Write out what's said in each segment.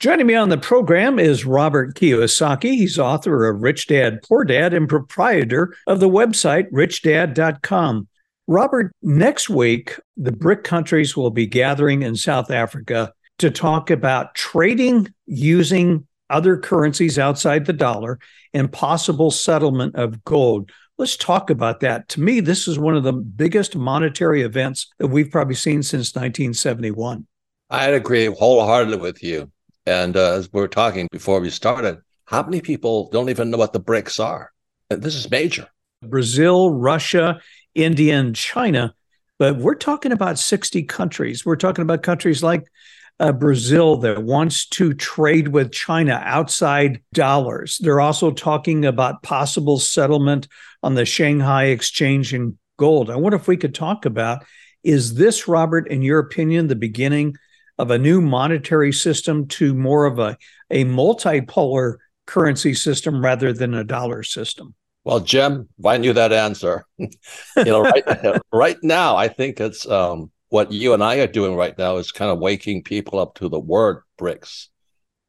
Joining me on the program is Robert Kiyosaki. He's author of Rich Dad, Poor Dad and proprietor of the website richdad.com. Robert, next week, the BRIC countries will be gathering in South Africa to talk about trading using other currencies outside the dollar and possible settlement of gold. Let's talk about that. To me, this is one of the biggest monetary events that we've probably seen since 1971. I'd agree wholeheartedly with you. And uh, as we were talking before we started, how many people don't even know what the BRICS are? This is major. Brazil, Russia, India, and China. But we're talking about 60 countries. We're talking about countries like uh, Brazil that wants to trade with China outside dollars. They're also talking about possible settlement on the Shanghai Exchange in gold. I wonder if we could talk about is this, Robert, in your opinion, the beginning of a new monetary system to more of a, a multipolar currency system rather than a dollar system? Well, Jim, if I knew that answer, you know, right, right now, I think it's um, what you and I are doing right now is kind of waking people up to the word BRICS.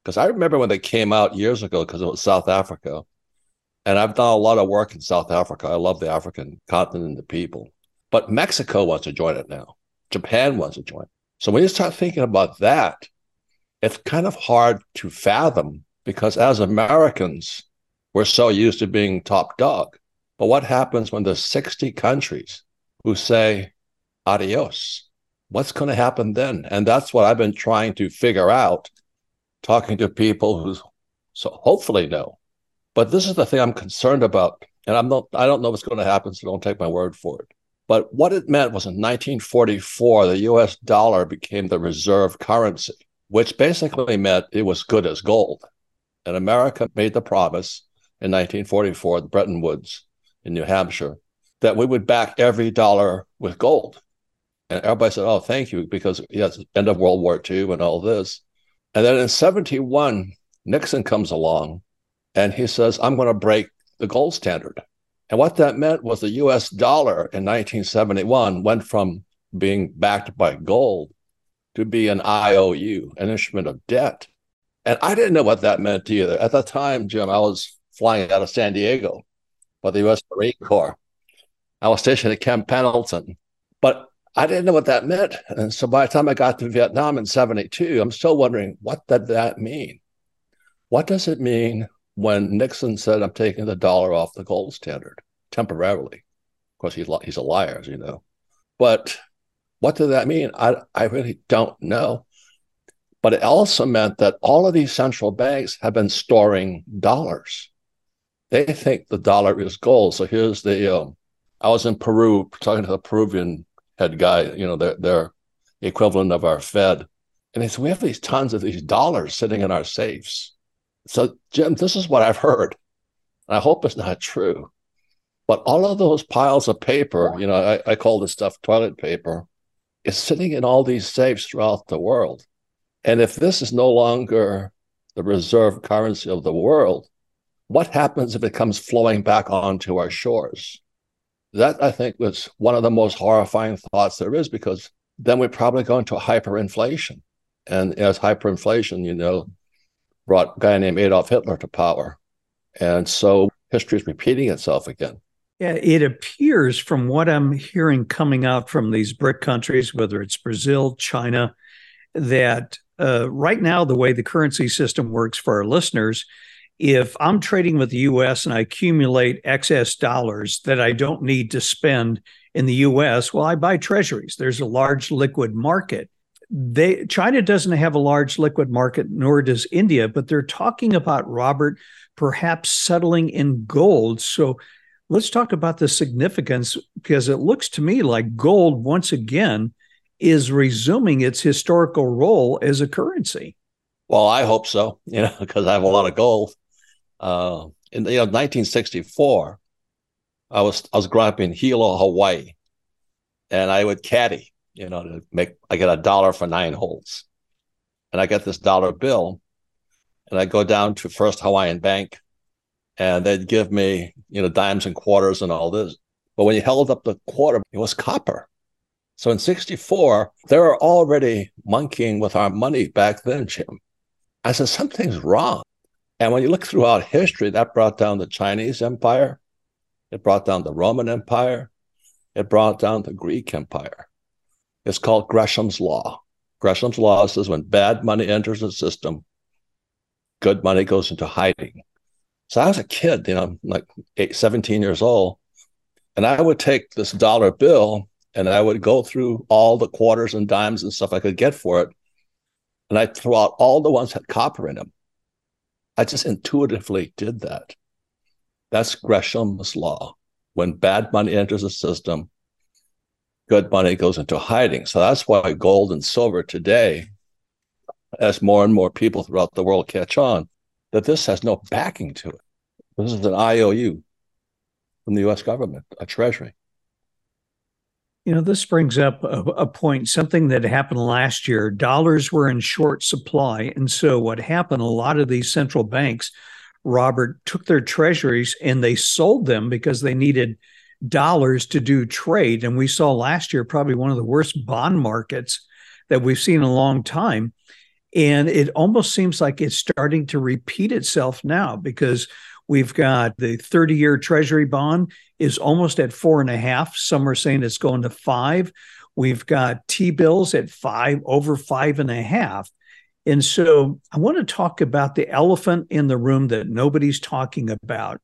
Because I remember when they came out years ago, because it was South Africa. And I've done a lot of work in South Africa. I love the African continent and the people. But Mexico wants to join it now. Japan wants to join. So when you start thinking about that, it's kind of hard to fathom because as Americans, we're so used to being top dog. But what happens when there's 60 countries who say adios? What's going to happen then? And that's what I've been trying to figure out, talking to people who so hopefully know. But this is the thing I'm concerned about. And I'm not I don't know what's going to happen, so don't take my word for it. But what it meant was in 1944, the US dollar became the reserve currency, which basically meant it was good as gold. And America made the promise in 1944, the Bretton Woods in New Hampshire, that we would back every dollar with gold. And everybody said, Oh, thank you, because yes, end of World War II and all this. And then in 71, Nixon comes along and he says, I'm going to break the gold standard. And what that meant was the US dollar in 1971 went from being backed by gold to be an IOU, an instrument of debt. And I didn't know what that meant either. At the time, Jim, I was flying out of San Diego for the US Marine Corps. I was stationed at Camp Pendleton, but I didn't know what that meant. And so by the time I got to Vietnam in 72, I'm still wondering what did that mean? What does it mean when Nixon said, I'm taking the dollar off the gold standard temporarily. Of course, he's, he's a liar, as you know. But what did that mean? I, I really don't know. But it also meant that all of these central banks have been storing dollars. They think the dollar is gold. So here's the um, I was in Peru talking to the Peruvian head guy, you know, their, their equivalent of our Fed. And he said, We have these tons of these dollars sitting in our safes. So, Jim, this is what I've heard. I hope it's not true. But all of those piles of paper, you know, I, I call this stuff toilet paper, is sitting in all these safes throughout the world. And if this is no longer the reserve currency of the world, what happens if it comes flowing back onto our shores? That I think was one of the most horrifying thoughts there is because then we're probably going to hyperinflation. And as hyperinflation, you know, brought a guy named Adolf Hitler to power. And so history is repeating itself again. Yeah, it appears from what I'm hearing coming out from these BRIC countries, whether it's Brazil, China, that uh, right now, the way the currency system works for our listeners, if I'm trading with the US and I accumulate excess dollars that I don't need to spend in the US, well, I buy treasuries. There's a large liquid market they China doesn't have a large liquid market, nor does India, but they're talking about Robert perhaps settling in gold. So let's talk about the significance because it looks to me like gold once again is resuming its historical role as a currency. Well, I hope so, you know, because I have a lot of gold. Uh, in you know 1964, I was I was growing up in Hilo, Hawaii, and I would caddy you know, to make, I get a dollar for nine holes. And I get this dollar bill and I go down to First Hawaiian Bank and they'd give me, you know, dimes and quarters and all this. But when you held up the quarter, it was copper. So in 64, they were already monkeying with our money back then, Jim. I said, something's wrong. And when you look throughout history, that brought down the Chinese Empire, it brought down the Roman Empire, it brought down the Greek Empire. It's called Gresham's Law. Gresham's Law says when bad money enters the system, good money goes into hiding. So I was a kid, you know, like eight, 17 years old, and I would take this dollar bill and I would go through all the quarters and dimes and stuff I could get for it. And I'd throw out all the ones that had copper in them. I just intuitively did that. That's Gresham's law. When bad money enters the system, good money goes into hiding. So that's why gold and silver today, as more and more people throughout the world catch on, that this has no backing to it. This is an IOU from the US government, a treasury. You know, this brings up a, a, point, something that happened last year. Dollars were in short supply. And so, what happened, a lot of these central banks, Robert, took their treasuries and they sold them because they needed dollars to do trade. And we saw last year probably one of the worst bond markets that we've seen in a long time. And it almost seems like it's starting to repeat itself now because We've got the 30 year treasury bond is almost at four and a half. Some are saying it's going to five. We've got T bills at five, over five and a half. And so I want to talk about the elephant in the room that nobody's talking about.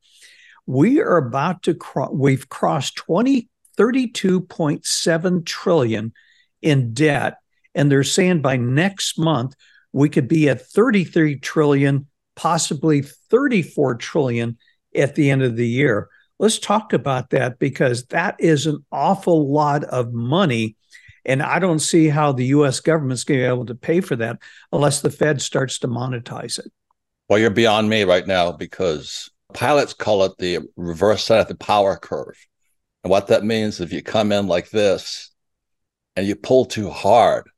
We are about to cross, we've crossed 20, 32.7 trillion in debt. And they're saying by next month, we could be at 33 trillion possibly 34 trillion at the end of the year. Let's talk about that because that is an awful lot of money. And I don't see how the US government's going to be able to pay for that unless the Fed starts to monetize it. Well, you're beyond me right now because pilots call it the reverse side of the power curve. And what that means, if you come in like this and you pull too hard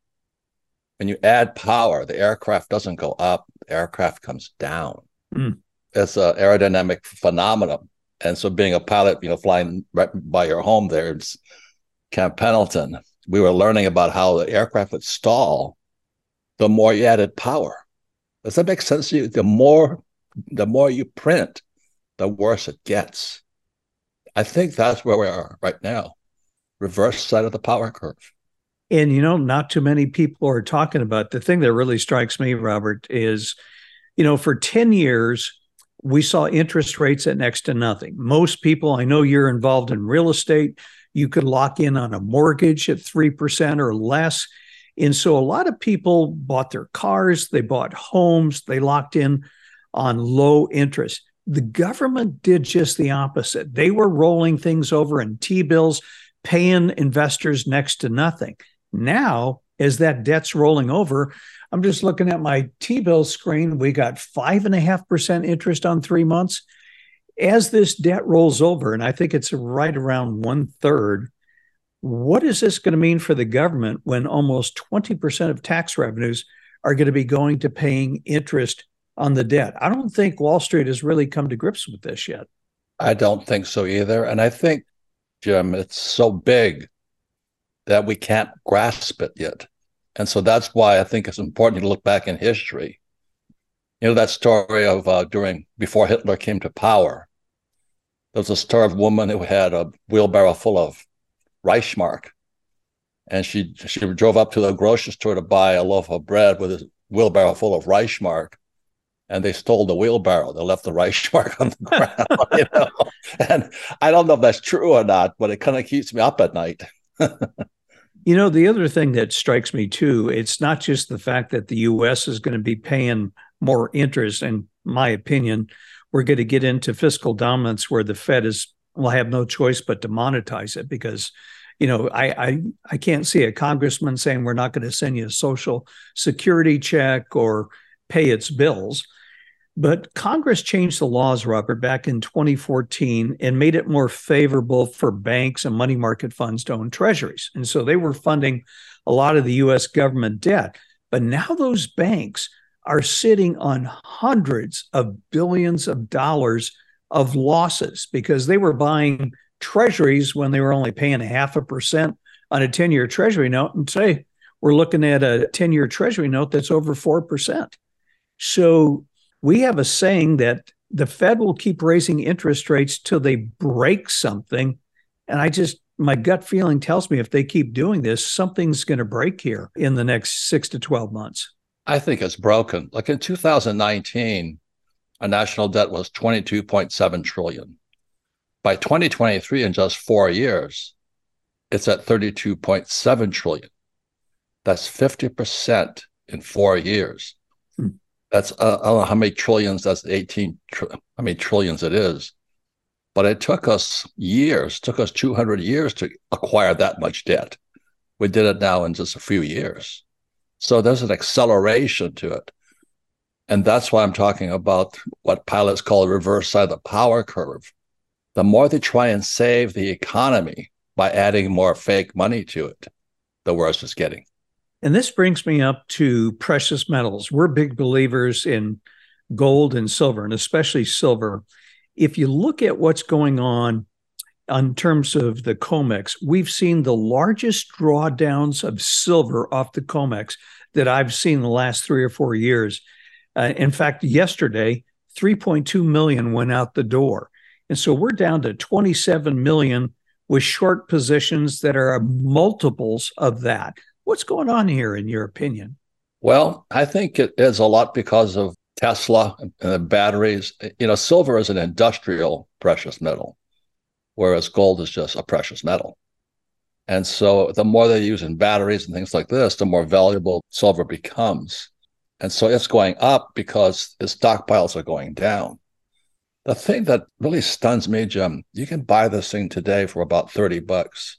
and you add power, the aircraft doesn't go up, the aircraft comes down. Mm. It's an aerodynamic phenomenon. And so being a pilot, you know, flying right by your home there, it's Camp Pendleton, we were learning about how the aircraft would stall the more you added power. Does that make sense to you? The more the more you print, the worse it gets. I think that's where we are right now. Reverse side of the power curve. And you know, not too many people are talking about the thing that really strikes me, Robert, is you know, for 10 years, we saw interest rates at next to nothing. Most people, I know you're involved in real estate, you could lock in on a mortgage at 3% or less. And so a lot of people bought their cars, they bought homes, they locked in on low interest. The government did just the opposite. They were rolling things over in T bills, paying investors next to nothing. Now, as that debt's rolling over, I'm just looking at my T bill screen. We got five and a half percent interest on three months. As this debt rolls over, and I think it's right around one third, what is this going to mean for the government when almost 20% of tax revenues are going to be going to paying interest on the debt? I don't think Wall Street has really come to grips with this yet. I don't think so either. And I think, Jim, it's so big that we can't grasp it yet. And so that's why I think it's important to look back in history. You know, that story of uh, during before Hitler came to power, there was a story of woman who had a wheelbarrow full of Reichsmark. And she she drove up to the grocery store to buy a loaf of bread with a wheelbarrow full of Reichsmark. And they stole the wheelbarrow. They left the rice Reichsmark on the ground. you know? And I don't know if that's true or not, but it kind of keeps me up at night. You know, the other thing that strikes me too, it's not just the fact that the US is going to be paying more interest. In my opinion, we're going to get into fiscal dominance where the Fed is will have no choice but to monetize it because you know I, I i can't see a congressman saying we're not going to send you a social security check or pay its bills but Congress changed the laws, Robert, back in 2014 and made it more favorable for banks and money market funds to own treasuries. And so they were funding a lot of the US government debt. But now those banks are sitting on hundreds of billions of dollars of losses because they were buying treasuries when they were only paying a half a percent on a 10 year treasury note. And today we're looking at a 10 year treasury note that's over 4%. So we have a saying that the Fed will keep raising interest rates till they break something. And I just, my gut feeling tells me if they keep doing this, something's going to break here in the next six to 12 months. I think it's broken. Like in 2019, our national debt was 22.7 trillion. By 2023, in just four years, it's at 32.7 trillion. That's 50% in four years. Hmm. That's, uh, I don't know how many trillions, that's 18, tr- how many trillions it is. But it took us years, took us 200 years to acquire that much debt. We did it now in just a few years. So there's an acceleration to it. And that's why I'm talking about what pilots call the reverse side of the power curve. The more they try and save the economy by adding more fake money to it, the worse it's getting. And this brings me up to precious metals. We're big believers in gold and silver, and especially silver. If you look at what's going on in terms of the COMEX, we've seen the largest drawdowns of silver off the COMEX that I've seen in the last three or four years. Uh, in fact, yesterday, 3.2 million went out the door. And so we're down to 27 million with short positions that are multiples of that. What's going on here, in your opinion? Well, I think it is a lot because of Tesla and the batteries. You know, silver is an industrial precious metal, whereas gold is just a precious metal. And so the more they use in batteries and things like this, the more valuable silver becomes. And so it's going up because the stockpiles are going down. The thing that really stuns me, Jim, you can buy this thing today for about 30 bucks.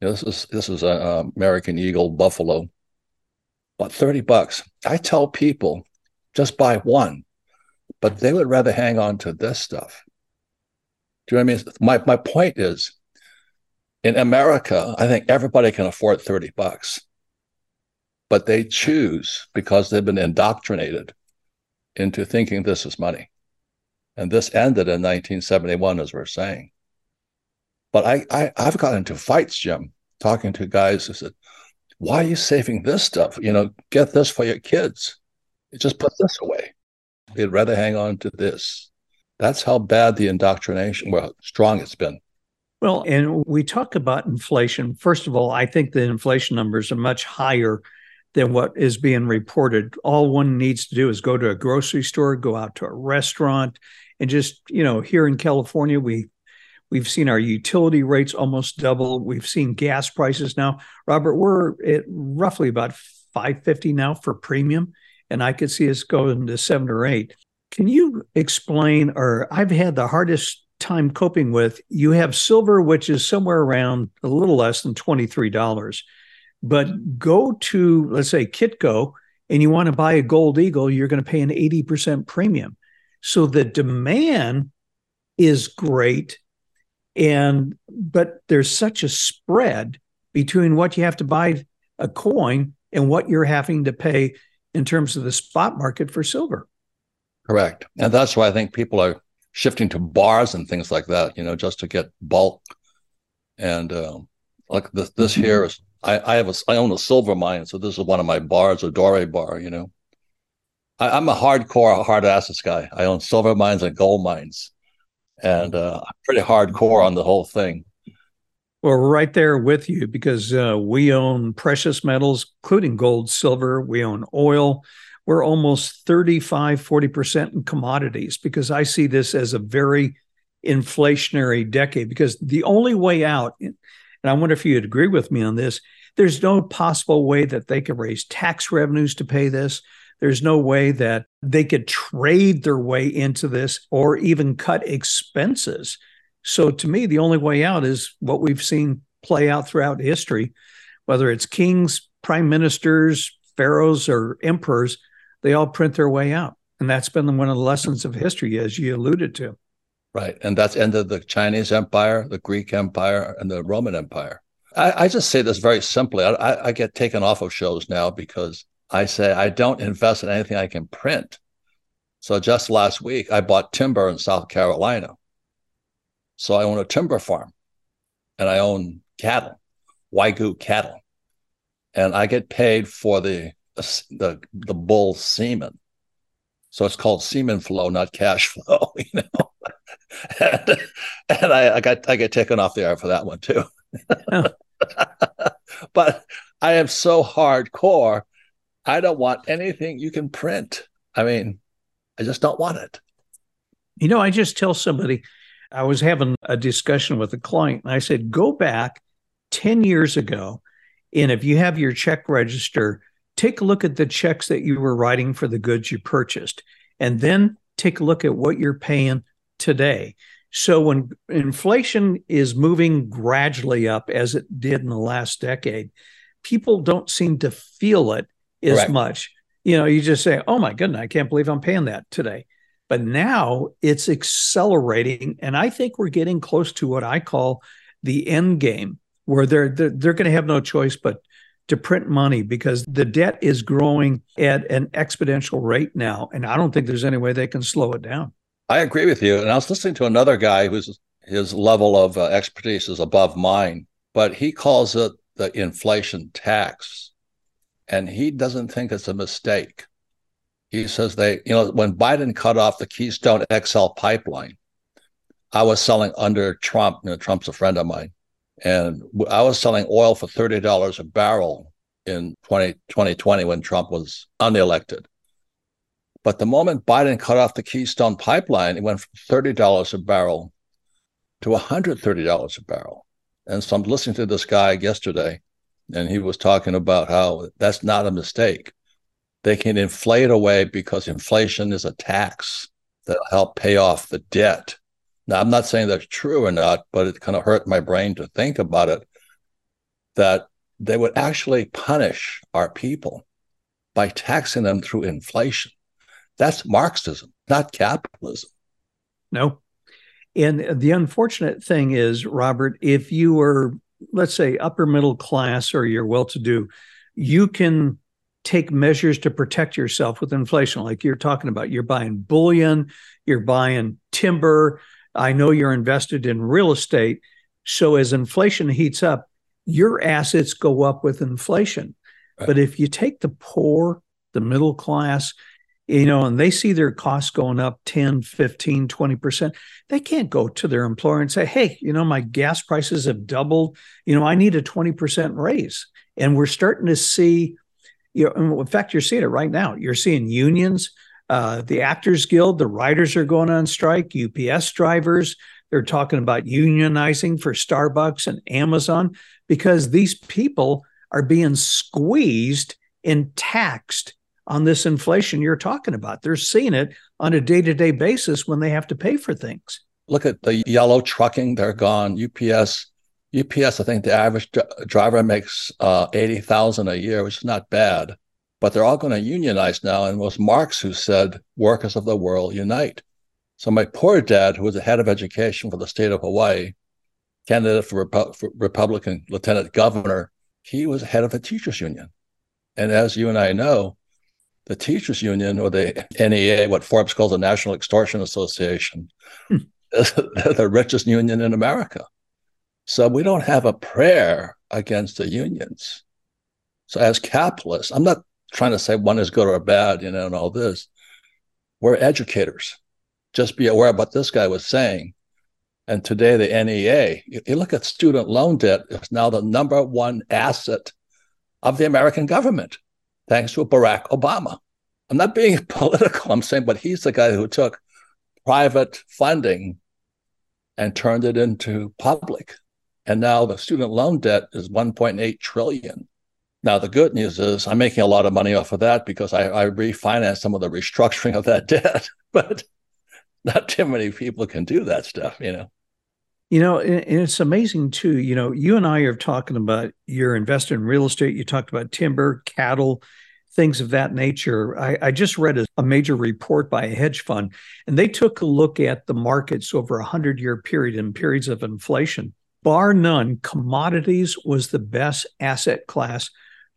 Know, this is this is an American Eagle Buffalo, about 30 bucks. I tell people just buy one, but they would rather hang on to this stuff. Do you know what I mean? My my point is in America, I think everybody can afford 30 bucks, but they choose because they've been indoctrinated into thinking this is money. And this ended in 1971, as we're saying. But I, I I've gotten into fights, Jim, talking to guys who said, "Why are you saving this stuff? You know, get this for your kids. Just put this away. They'd rather hang on to this." That's how bad the indoctrination, well, strong it's been. Well, and we talk about inflation. First of all, I think the inflation numbers are much higher than what is being reported. All one needs to do is go to a grocery store, go out to a restaurant, and just, you know, here in California, we We've seen our utility rates almost double. We've seen gas prices now. Robert, we're at roughly about 550 now for premium, and I could see us going to seven or eight. Can you explain, or I've had the hardest time coping with, you have silver, which is somewhere around a little less than $23. But go to, let's say, Kitco, and you want to buy a gold eagle, you're going to pay an 80% premium. So the demand is great and but there's such a spread between what you have to buy a coin and what you're having to pay in terms of the spot market for silver correct and that's why i think people are shifting to bars and things like that you know just to get bulk and uh, like this, this mm-hmm. here is I, I have a I own a silver mine, so this is one of my bars, a Dore bar. You know, I, am a hardcore hard assets guy. I own silver mines and gold mines, and uh, pretty hardcore on the whole thing. Well, we're right there with you because uh, we own precious metals, including gold, silver. We own oil. We're almost 35, 40% in commodities because I see this as a very inflationary decade. Because the only way out, and I wonder if you'd agree with me on this, there's no possible way that they could raise tax revenues to pay this. There's no way that they could trade their way into this or even cut expenses. So to me, the only way out is what we've seen play out throughout history, whether it's kings, prime ministers, pharaohs, or emperors, they all print their way out. And that's been one of the lessons of history, as you alluded to. Right. And that's ended the Chinese Empire, the Greek Empire, and the Roman Empire. I, I just say this very simply. I, I, get taken off of shows now because I say I don't invest in anything I can print. So just last week, I bought timber in South Carolina. So I own a timber farm and I own cattle, Wagyu cattle. And I get paid for the the, the bull semen. So it's called semen flow, not cash flow, you know. and, and I, I, got I get taken off the air for that one too. Oh. but I am so hardcore. I don't want anything you can print. I mean, I just don't want it. You know, I just tell somebody I was having a discussion with a client and I said, go back 10 years ago. And if you have your check register, take a look at the checks that you were writing for the goods you purchased, and then take a look at what you're paying today. So when inflation is moving gradually up as it did in the last decade, people don't seem to feel it as Correct. much. You know, you just say, "Oh my goodness, I can't believe I'm paying that today." But now it's accelerating, and I think we're getting close to what I call the end game, where they're they're, they're going to have no choice but to print money because the debt is growing at an exponential rate now, and I don't think there's any way they can slow it down. I agree with you. And I was listening to another guy whose his level of uh, expertise is above mine, but he calls it the inflation tax. And he doesn't think it's a mistake. He says they, you know, when Biden cut off the Keystone XL pipeline, I was selling under Trump. You know, Trump's a friend of mine. And I was selling oil for $30 a barrel in 20, 2020 when Trump was unelected. But the moment Biden cut off the Keystone pipeline, it went from $30 a barrel to $130 a barrel. And so I'm listening to this guy yesterday, and he was talking about how that's not a mistake. They can inflate away because inflation is a tax that'll help pay off the debt. Now, I'm not saying that's true or not, but it kind of hurt my brain to think about it that they would actually punish our people by taxing them through inflation. That's Marxism, not capitalism. No. And the unfortunate thing is, Robert, if you were, let's say, upper middle class or you're well to do, you can take measures to protect yourself with inflation, like you're talking about. You're buying bullion, you're buying timber. I know you're invested in real estate. So as inflation heats up, your assets go up with inflation. Right. But if you take the poor, the middle class, you know, and they see their costs going up 10, 15, 20%, they can't go to their employer and say, hey, you know, my gas prices have doubled. You know, I need a 20% raise. And we're starting to see, you know, in fact, you're seeing it right now. You're seeing unions, uh, the Actors Guild, the writers are going on strike, UPS drivers, they're talking about unionizing for Starbucks and Amazon because these people are being squeezed and taxed on this inflation you're talking about. They're seeing it on a day to day basis when they have to pay for things. Look at the yellow trucking; they're gone. UPS, UPS. I think the average driver makes uh, eighty thousand a year, which is not bad. But they're all going to unionize now, and it was Marx who said, "Workers of the world unite." So my poor dad, who was the head of education for the state of Hawaii, candidate for, Repu- for Republican lieutenant governor, he was head of a teachers union. And as you and I know, the teachers union or the NEA, what Forbes calls the National Extortion Association, hmm. is the richest union in America. So we don't have a prayer against the unions. So as capitalists, I'm not trying to say one is good or bad, you know, and all this. We're educators. Just be aware of what this guy was saying. And today, the NEA, you, you look at student loan debt, it's now the number one asset of the American government thanks to Barack Obama. I'm not being political, I'm saying, but he's the guy who took private funding and turned it into public. And now the student loan debt is 1.8 trillion. Now the good news is I'm making a lot of money off of that because I, I refinanced some of the restructuring of that debt. but not too many people can do that stuff, you know. You know, and it's amazing too. You know, you and I are talking about you're invested in real estate. You talked about timber, cattle, things of that nature. I, I just read a, a, major report by a hedge fund, and they took a look at the markets over a hundred year period and periods of inflation. Bar none, commodities was the best asset class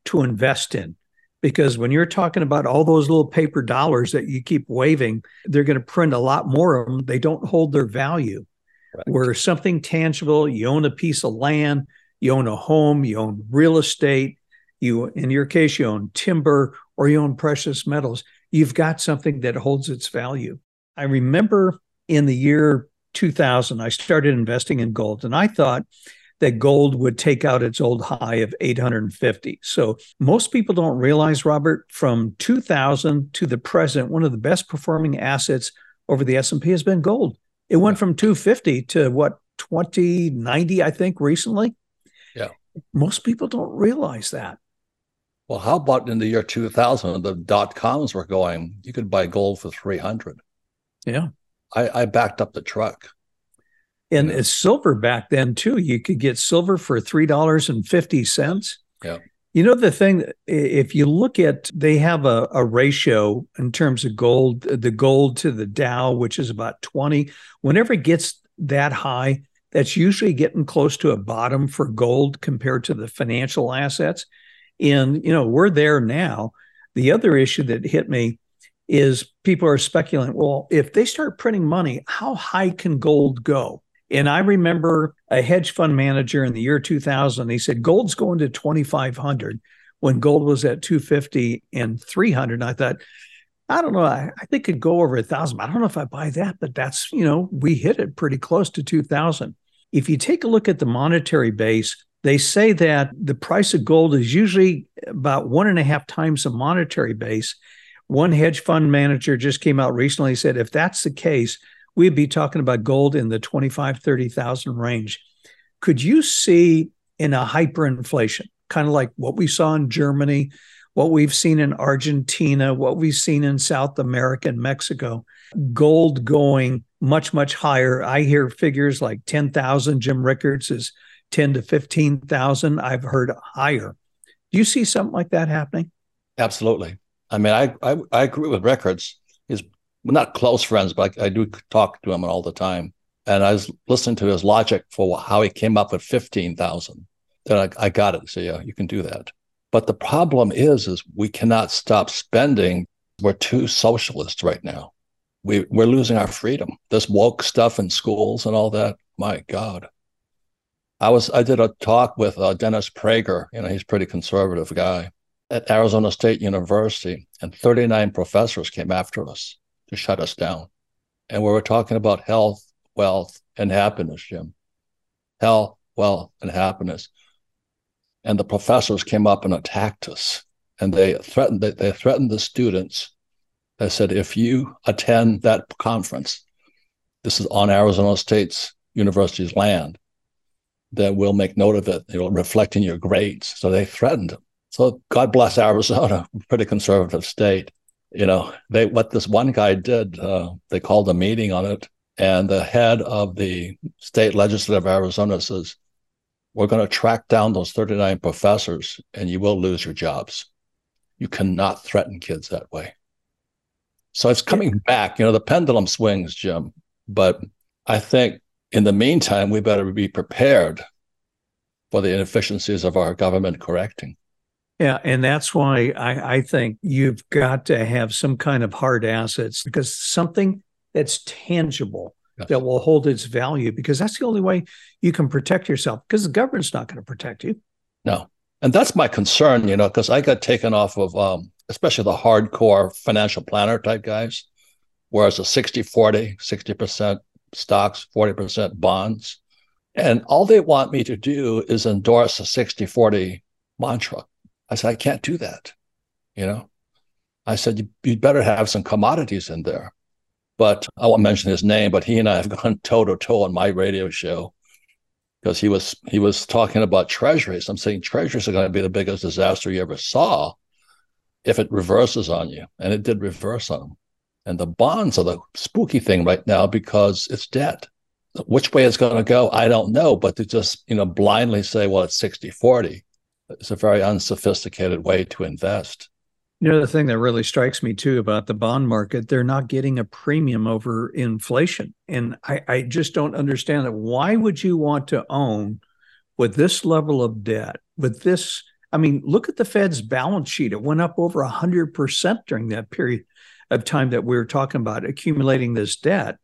to invest in. Because when you're talking about all those little paper dollars that you keep waving, they're going to print a lot more of them. They don't hold their value. Right. Where something tangible, you own a piece of land, you own a home, you own real estate, you in your case, you own timber or you own precious metals. you've got something that holds its value. I remember in the year 2000, I started investing in gold, and I thought that gold would take out its old high of 850. So most people don't realize, Robert, from 2000 to the present, one of the best performing assets over the S&P has been gold. It went from 250 to what 2090, I think, recently. Yeah. Most people don't realize that. Well, how about in the year 2000, the dot coms were going, you could buy gold for 300. Yeah. I, I backed up the truck. And yeah. silver back then too. You could get silver for three dollars and fifty cents. Yeah. You know the thing. If you look at, they have a, a ratio in terms of gold, the gold to the Dow, which is about twenty. Whenever it gets that high, that's usually getting close to a bottom for gold compared to the financial assets. And you know we're there now. The other issue that hit me is people are speculating. Well, if they start printing money, how high can gold go? And I remember a hedge fund manager in the year 2000, he said, gold's going to 2,500 when gold was at 250 and 300. And I thought, I don't know. I, I think it could go over a thousand. I don't know if I buy that, but that's, you know, we hit it pretty close to 2000. If you take a look at the monetary base, they say that the price of gold is usually about one and a half times the monetary base. One hedge fund manager just came out recently said if that's the case, we'd be talking about gold in the 25, 30,000 range. Could you see in a hyperinflation, kind of like what we saw in Germany, what we've seen in Argentina, what we've seen in South America and Mexico, gold going much, much higher. I hear figures like 10,000. Jim Rickards is 10 to 15,000. I've heard higher. Do you see something like that happening? Absolutely. I mean, I, I, I agree with Rickards we're not close friends, but I, I do talk to him all the time. And I was listening to his logic for how he came up with 15,000. Then I, I got it. So yeah, you can do that. But the problem is, is we cannot stop spending. We're too socialist right now. We, we're losing our freedom. This woke stuff in schools and all that. My God. I was I did a talk with uh, Dennis Prager. You know, he's a pretty conservative guy at Arizona State University, and 39 professors came after us to shut us down. And we were talking about health, wealth, and happiness, Jim. Health, wealth, and happiness. And the professors came up and attacked us. And they threatened they, they threatened the students. They said, if you attend that conference, this is on Arizona State's university's land, then we'll make note of it. It'll reflect in your grades. So they threatened them. So God bless Arizona, pretty conservative state you know they what this one guy did uh, they called a meeting on it and the head of the state legislative of arizona says we're going to track down those 39 professors and you will lose your jobs you cannot threaten kids that way so it's coming back you know the pendulum swings jim but i think in the meantime we better be prepared for the inefficiencies of our government correcting yeah, and that's why I, I think you've got to have some kind of hard assets because something that's tangible yes. that will hold its value because that's the only way you can protect yourself because the government's not going to protect you. No. And that's my concern, you know, because I got taken off of um, especially the hardcore financial planner type guys, whereas a 60 40, 60% stocks, 40% bonds. And all they want me to do is endorse a 60 40 mantra. I said, I can't do that. You know, I said, you'd better have some commodities in there. But I won't mention his name, but he and I have gone toe to toe on my radio show because he was he was talking about treasuries. I'm saying treasuries are going to be the biggest disaster you ever saw if it reverses on you, and it did reverse on him. And the bonds are the spooky thing right now because it's debt. Which way it's going to go, I don't know. But to just you know blindly say, well, it's 60 40 it's a very unsophisticated way to invest. You know, the thing that really strikes me too about the bond market, they're not getting a premium over inflation. And I, I just don't understand that. Why would you want to own with this level of debt, with this? I mean, look at the Fed's balance sheet. It went up over 100% during that period of time that we were talking about accumulating this debt.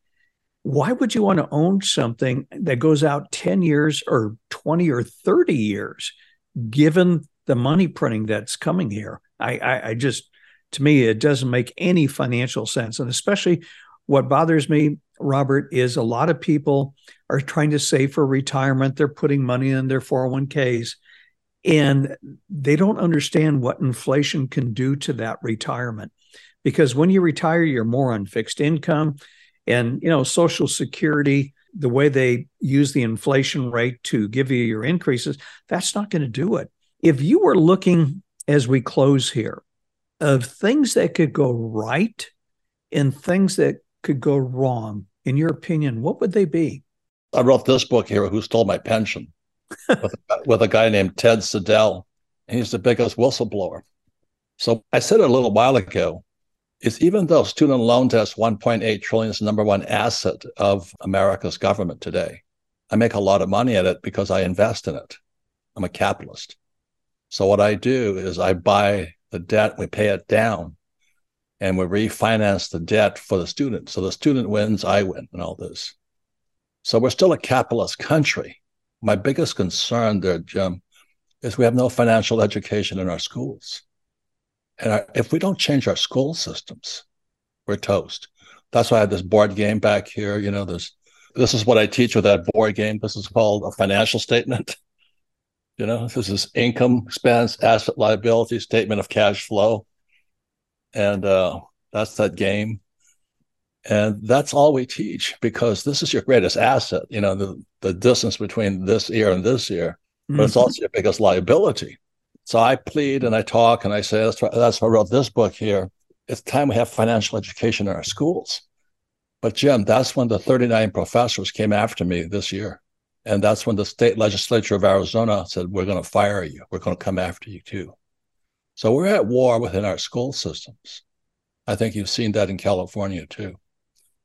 Why would you want to own something that goes out 10 years or 20 or 30 years? given the money printing that's coming here. I, I, I just To me, it doesn't make any financial sense. And especially what bothers me, Robert, is a lot of people are trying to save for retirement. They're putting money in their 401ks and they don't understand what inflation can do to that retirement. Because when you retire, you're more on fixed income and, you know, Social Security, the way they use the inflation rate to give you your increases, that's not going to do it. If you were looking as we close here of things that could go right and things that could go wrong, in your opinion, what would they be? I wrote this book here, Who Stole My Pension, with, a, with a guy named Ted Siedle. He's the biggest whistleblower. So I said a little while ago, is even though student loan debt 1.8 trillion is the number one asset of America's government today, I make a lot of money at it because I invest in it. I'm a capitalist. So what I do is I buy the debt, we pay it down, and we refinance the debt for the student. So the student wins, I win, and all this. So we're still a capitalist country. My biggest concern there, Jim, is we have no financial education in our schools. And our, if we don't change our school systems, we're toast. That's why I have this board game back here. You know, there's this is what I teach with that board game. This is called a financial statement. You know, this is income, expense, asset, liability, statement of cash flow. And uh, that's that game. And that's all we teach because this is your greatest asset, you know, the, the distance between this year and this year, but mm-hmm. it's also your biggest liability. So I plead and I talk and I say, that's why, that's why I wrote this book here. It's time we have financial education in our schools. But Jim, that's when the 39 professors came after me this year. And that's when the state legislature of Arizona said, we're going to fire you. We're going to come after you too. So we're at war within our school systems. I think you've seen that in California too.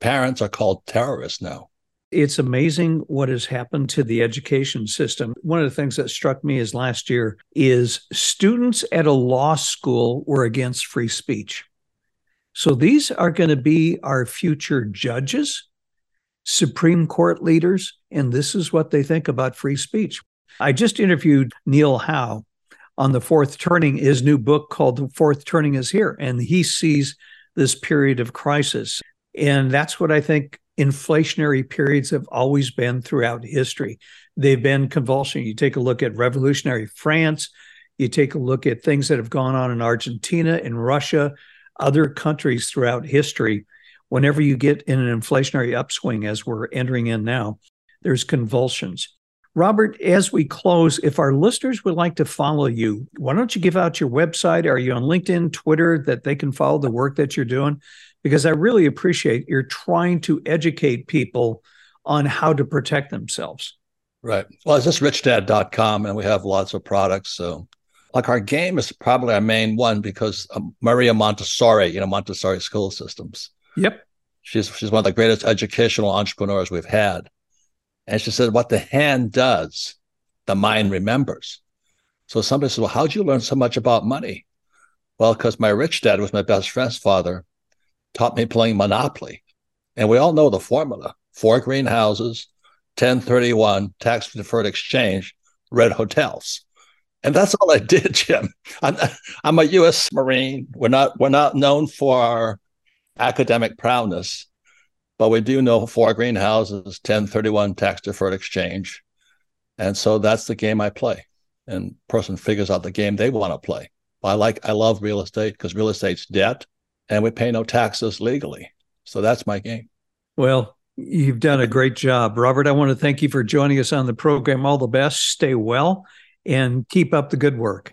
Parents are called terrorists now. It's amazing what has happened to the education system. One of the things that struck me is last year is students at a law school were against free speech. So these are going to be our future judges, Supreme Court leaders, and this is what they think about free speech. I just interviewed Neil Howe on the fourth turning, his new book called The Fourth Turning is Here, and he sees this period of crisis. And that's what I think inflationary periods have always been throughout history. They've been convulsion. You take a look at revolutionary France, you take a look at things that have gone on in Argentina, in Russia, other countries throughout history. Whenever you get in an inflationary upswing, as we're entering in now, there's convulsions. Robert, as we close, if our listeners would like to follow you, why don't you give out your website? Are you on LinkedIn, Twitter, that they can follow the work that you're doing? Because I really appreciate you're trying to educate people on how to protect themselves. Right. Well, it's just richdad.com and we have lots of products. So, like our game is probably our main one because um, Maria Montessori, you know, Montessori school systems. Yep. She's, she's one of the greatest educational entrepreneurs we've had. And she said, what the hand does, the mind remembers. So somebody says, well, how'd you learn so much about money? Well, because my rich dad was my best friend's father taught me playing Monopoly. And we all know the formula four greenhouses, 1031, tax deferred exchange, red hotels. And that's all I did, Jim. I'm, I'm a U.S. Marine. We're not we're not known for our academic prowess, but we do know four greenhouses, 1031 tax deferred exchange. And so that's the game I play. And person figures out the game they want to play. I like I love real estate because real estate's debt and we pay no taxes legally. So that's my game. Well, you've done a great job, Robert. I want to thank you for joining us on the program. All the best. Stay well and keep up the good work.